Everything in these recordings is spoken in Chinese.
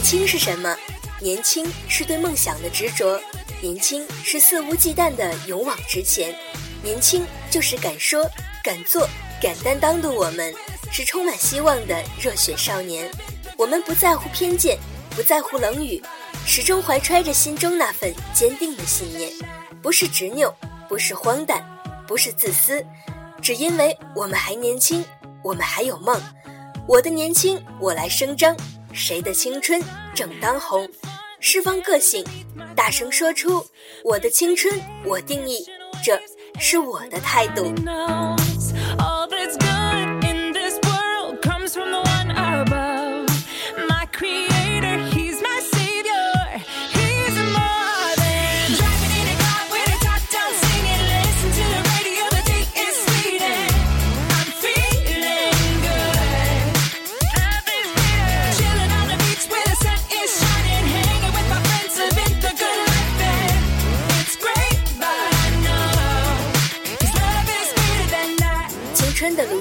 年轻是什么？年轻是对梦想的执着，年轻是肆无忌惮的勇往直前，年轻就是敢说、敢做、敢担当的我们，是充满希望的热血少年。我们不在乎偏见，不在乎冷雨，始终怀揣着心中那份坚定的信念，不是执拗，不是荒诞，不是自私，只因为我们还年轻，我们还有梦。我的年轻，我来声张；谁的青春正当红？释放个性，大声说出我的青春，我定义，这是我的态度。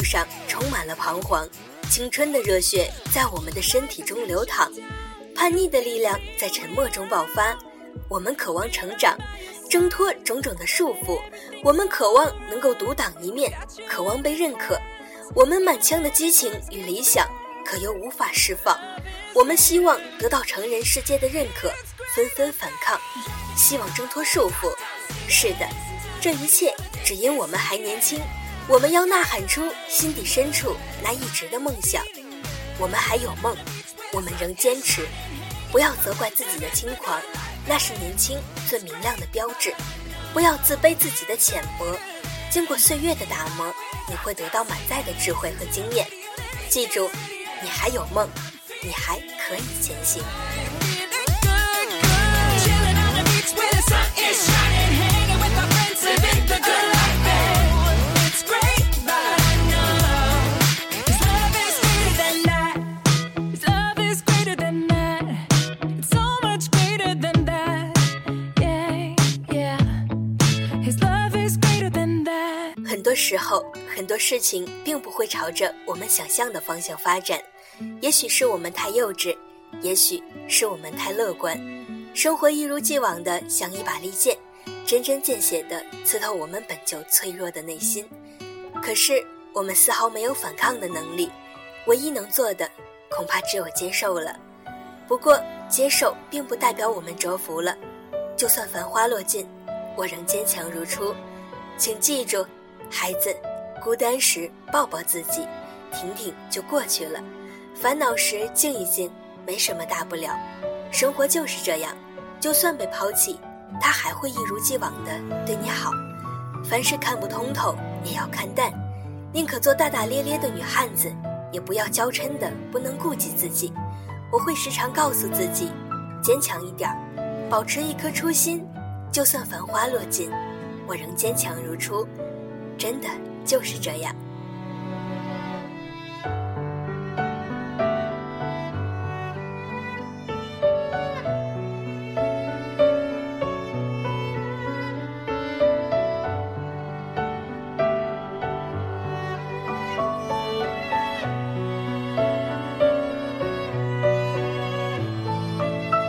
上充满了彷徨，青春的热血在我们的身体中流淌，叛逆的力量在沉默中爆发。我们渴望成长，挣脱种种的束缚；我们渴望能够独当一面，渴望被认可。我们满腔的激情与理想，可又无法释放。我们希望得到成人世界的认可，纷纷反抗，希望挣脱束缚。是的，这一切只因我们还年轻。我们要呐喊出心底深处那一直的梦想。我们还有梦，我们仍坚持。不要责怪自己的轻狂，那是年轻最明亮的标志。不要自卑自己的浅薄，经过岁月的打磨，你会得到满载的智慧和经验。记住，你还有梦，你还可以前行。时候，很多事情并不会朝着我们想象的方向发展，也许是我们太幼稚，也许是我们太乐观。生活一如既往的像一把利剑，针针见血的刺透我们本就脆弱的内心。可是我们丝毫没有反抗的能力，唯一能做的恐怕只有接受了。不过，接受并不代表我们折服了。就算繁花落尽，我仍坚强如初。请记住，孩子，孤单时抱抱自己，挺挺就过去了；烦恼时静一静，没什么大不了。生活就是这样，就算被抛弃，他还会一如既往的对你好。凡事看不通透，也要看淡，宁可做大大咧咧的女汉子，也不要娇嗔的不能顾及自己。我会时常告诉自己，坚强一点儿，保持一颗初心，就算繁花落尽，我仍坚强如初。真的就是这样。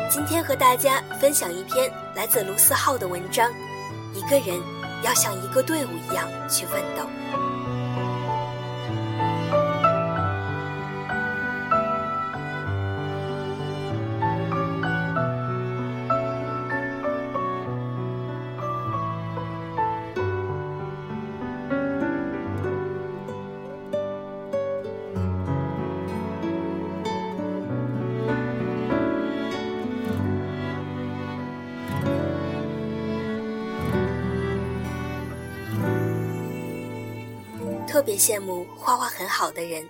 今天和大家分享一篇来自卢思浩的文章：一个人要像一个队伍一样去奋斗。特别羡慕画画很好的人，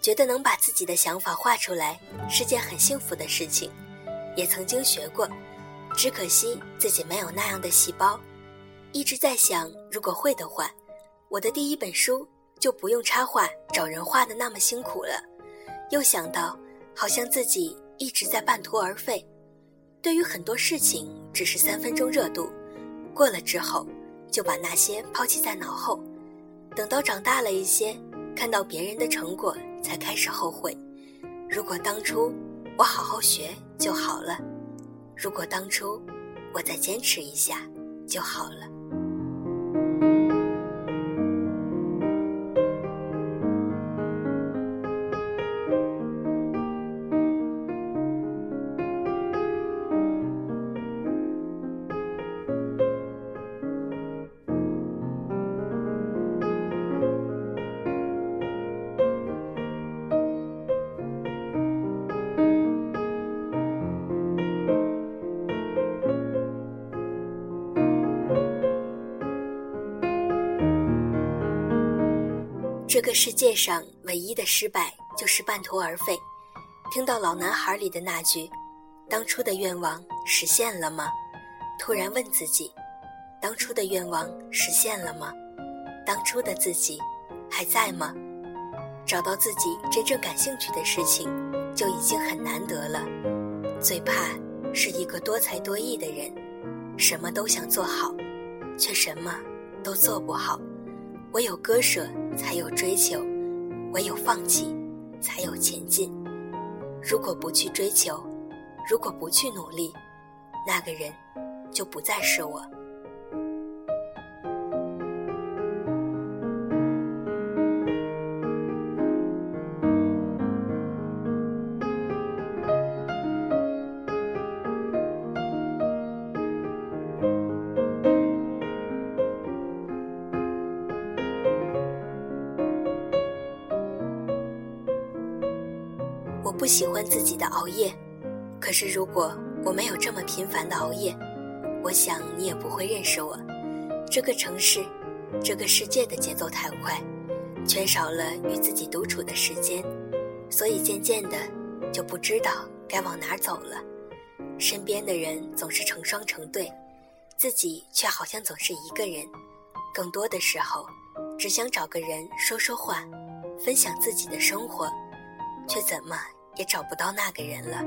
觉得能把自己的想法画出来是件很幸福的事情。也曾经学过，只可惜自己没有那样的细胞。一直在想，如果会的话，我的第一本书就不用插画找人画的那么辛苦了。又想到，好像自己一直在半途而废。对于很多事情，只是三分钟热度，过了之后就把那些抛弃在脑后。等到长大了一些，看到别人的成果，才开始后悔。如果当初我好好学就好了，如果当初我再坚持一下就好了。个世界上唯一的失败就是半途而废。听到老男孩里的那句：“当初的愿望实现了吗？”突然问自己：“当初的愿望实现了吗？当初的自己还在吗？”找到自己真正感兴趣的事情就已经很难得了。最怕是一个多才多艺的人，什么都想做好，却什么都做不好。唯有割舍，才有追求；唯有放弃，才有前进。如果不去追求，如果不去努力，那个人就不再是我。不喜欢自己的熬夜，可是如果我没有这么频繁的熬夜，我想你也不会认识我。这个城市，这个世界的节奏太快，缺少了与自己独处的时间，所以渐渐的就不知道该往哪儿走了。身边的人总是成双成对，自己却好像总是一个人。更多的时候，只想找个人说说话，分享自己的生活，却怎么也找不到那个人了。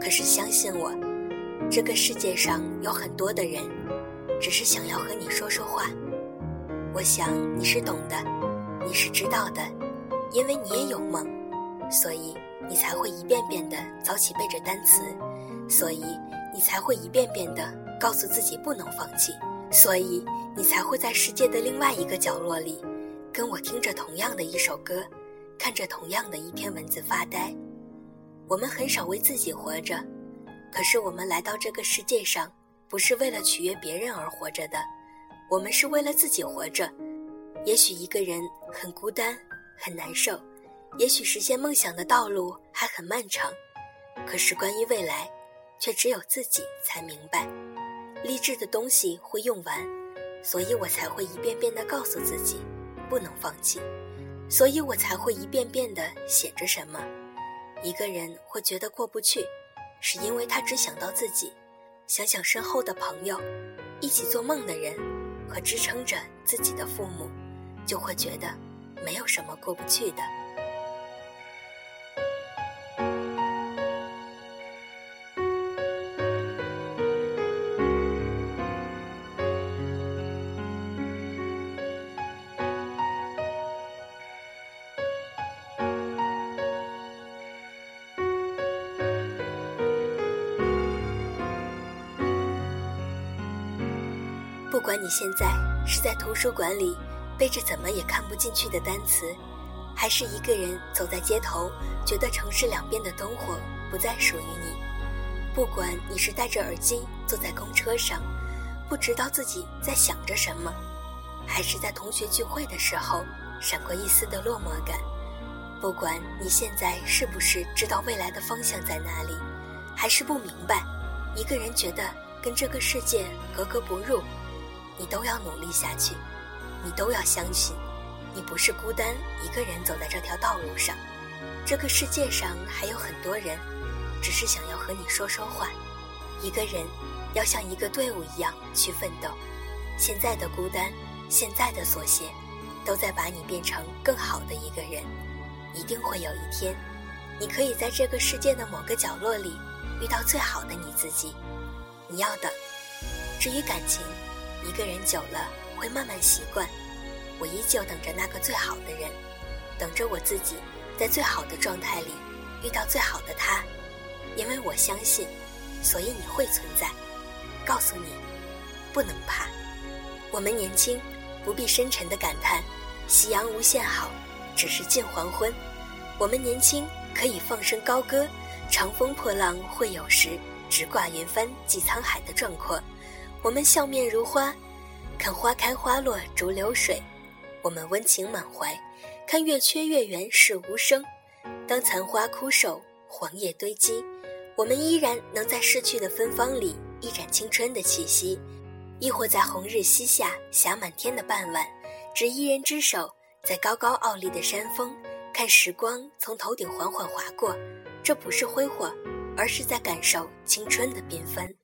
可是相信我，这个世界上有很多的人，只是想要和你说说话。我想你是懂的，你是知道的，因为你也有梦，所以你才会一遍遍的早起背着单词，所以你才会一遍遍的告诉自己不能放弃，所以你才会在世界的另外一个角落里，跟我听着同样的一首歌，看着同样的一篇文字发呆。我们很少为自己活着，可是我们来到这个世界上，不是为了取悦别人而活着的，我们是为了自己活着。也许一个人很孤单，很难受；也许实现梦想的道路还很漫长。可是关于未来，却只有自己才明白。励志的东西会用完，所以我才会一遍遍地告诉自己，不能放弃。所以我才会一遍遍地写着什么。一个人会觉得过不去，是因为他只想到自己，想想身后的朋友，一起做梦的人，和支撑着自己的父母，就会觉得没有什么过不去的。管你现在是在图书馆里背着怎么也看不进去的单词，还是一个人走在街头，觉得城市两边的灯火不再属于你；不管你是戴着耳机坐在公车上，不知道自己在想着什么，还是在同学聚会的时候闪过一丝的落寞感；不管你现在是不是知道未来的方向在哪里，还是不明白，一个人觉得跟这个世界格格不入。你都要努力下去，你都要相信，你不是孤单一个人走在这条道路上。这个世界上还有很多人，只是想要和你说说话。一个人要像一个队伍一样去奋斗。现在的孤单，现在的琐屑，都在把你变成更好的一个人。一定会有一天，你可以在这个世界的某个角落里遇到最好的你自己。你要等。至于感情，一个人久了会慢慢习惯。我依旧等着那个最好的人，等着我自己在最好的状态里遇到最好的他。因为我相信，所以你会存在。告诉你，不能怕。我们年轻，不必深沉的感叹“夕阳无限好”，只是近黄昏。我们年轻，可以放声高歌，“长风破浪会有时，直挂云帆济沧海”的壮阔。我们笑面如花，看花开花落逐流水。我们温情满怀，看月缺月圆是无声。当残花枯瘦，黄叶堆积，我们依然能在逝去的芬芳里一展青春的气息；亦或在红日西下、霞满天的傍晚，执一人之手，在高高傲立的山峰，看时光从头顶缓缓划过。这不是挥霍，而是在感受青春的缤纷。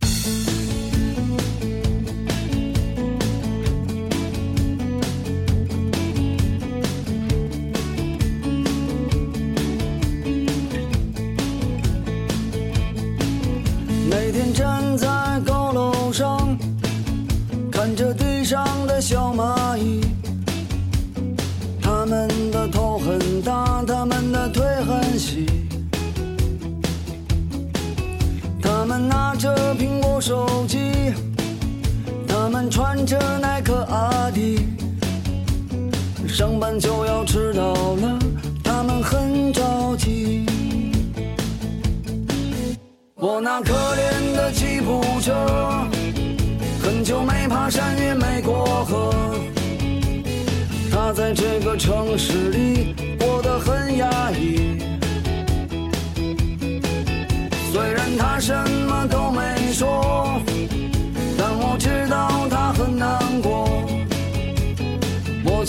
上班就要迟到了，它们很着急。我那可怜的吉普车，很久没爬山也没过河。它在这个城市里过得很压抑。虽然它什么都没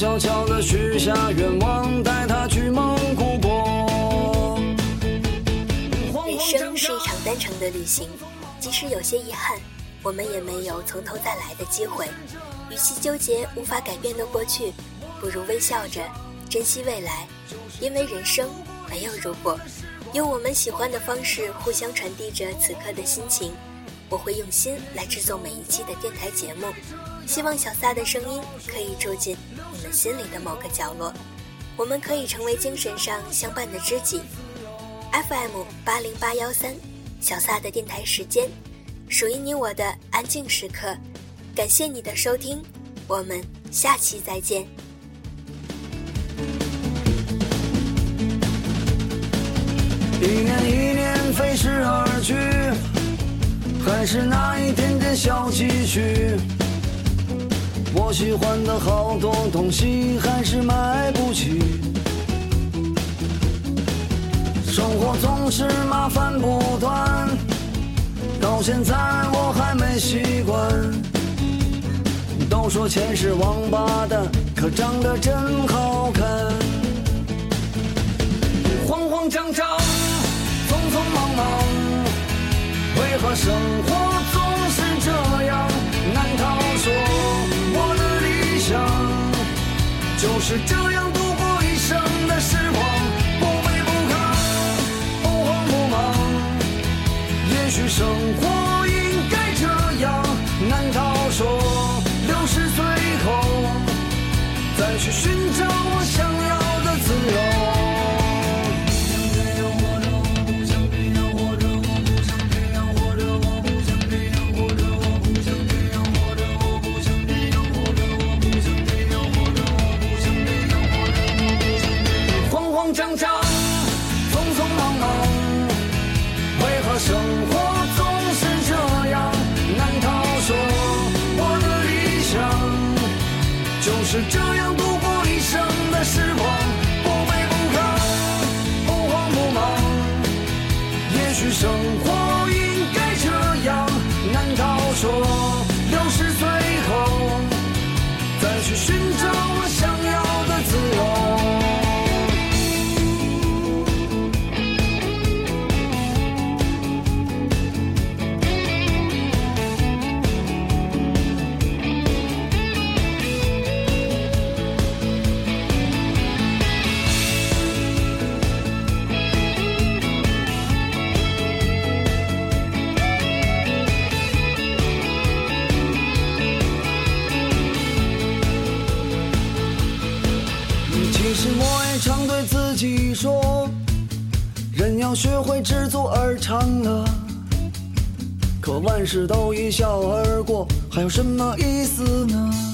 悄悄地许下愿望，带他去蒙古国。人生是一场单程的旅行，即使有些遗憾，我们也没有从头再来的机会。与其纠结无法改变的过去，不如微笑着珍惜未来。因为人生没有如果，用我们喜欢的方式互相传递着此刻的心情。我会用心来制作每一期的电台节目，希望小撒的声音可以住进你们心里的某个角落。我们可以成为精神上相伴的知己。FM 八零八幺三，小撒的电台时间，属于你我的安静时刻。感谢你的收听，我们下期再见。一年一年飞逝而去，还是那一点点小积蓄。我喜欢的好多东西还是买不起。生活总是麻烦不断，到现在我还没习惯。都说钱是王八蛋，可长得真好看。慌慌张张，匆匆忙忙，为何生活就是这样度过一生的时光？不卑不亢，不慌不忙，也许生活其实我也常对自己说，人要学会知足而常乐。可万事都一笑而过，还有什么意思呢？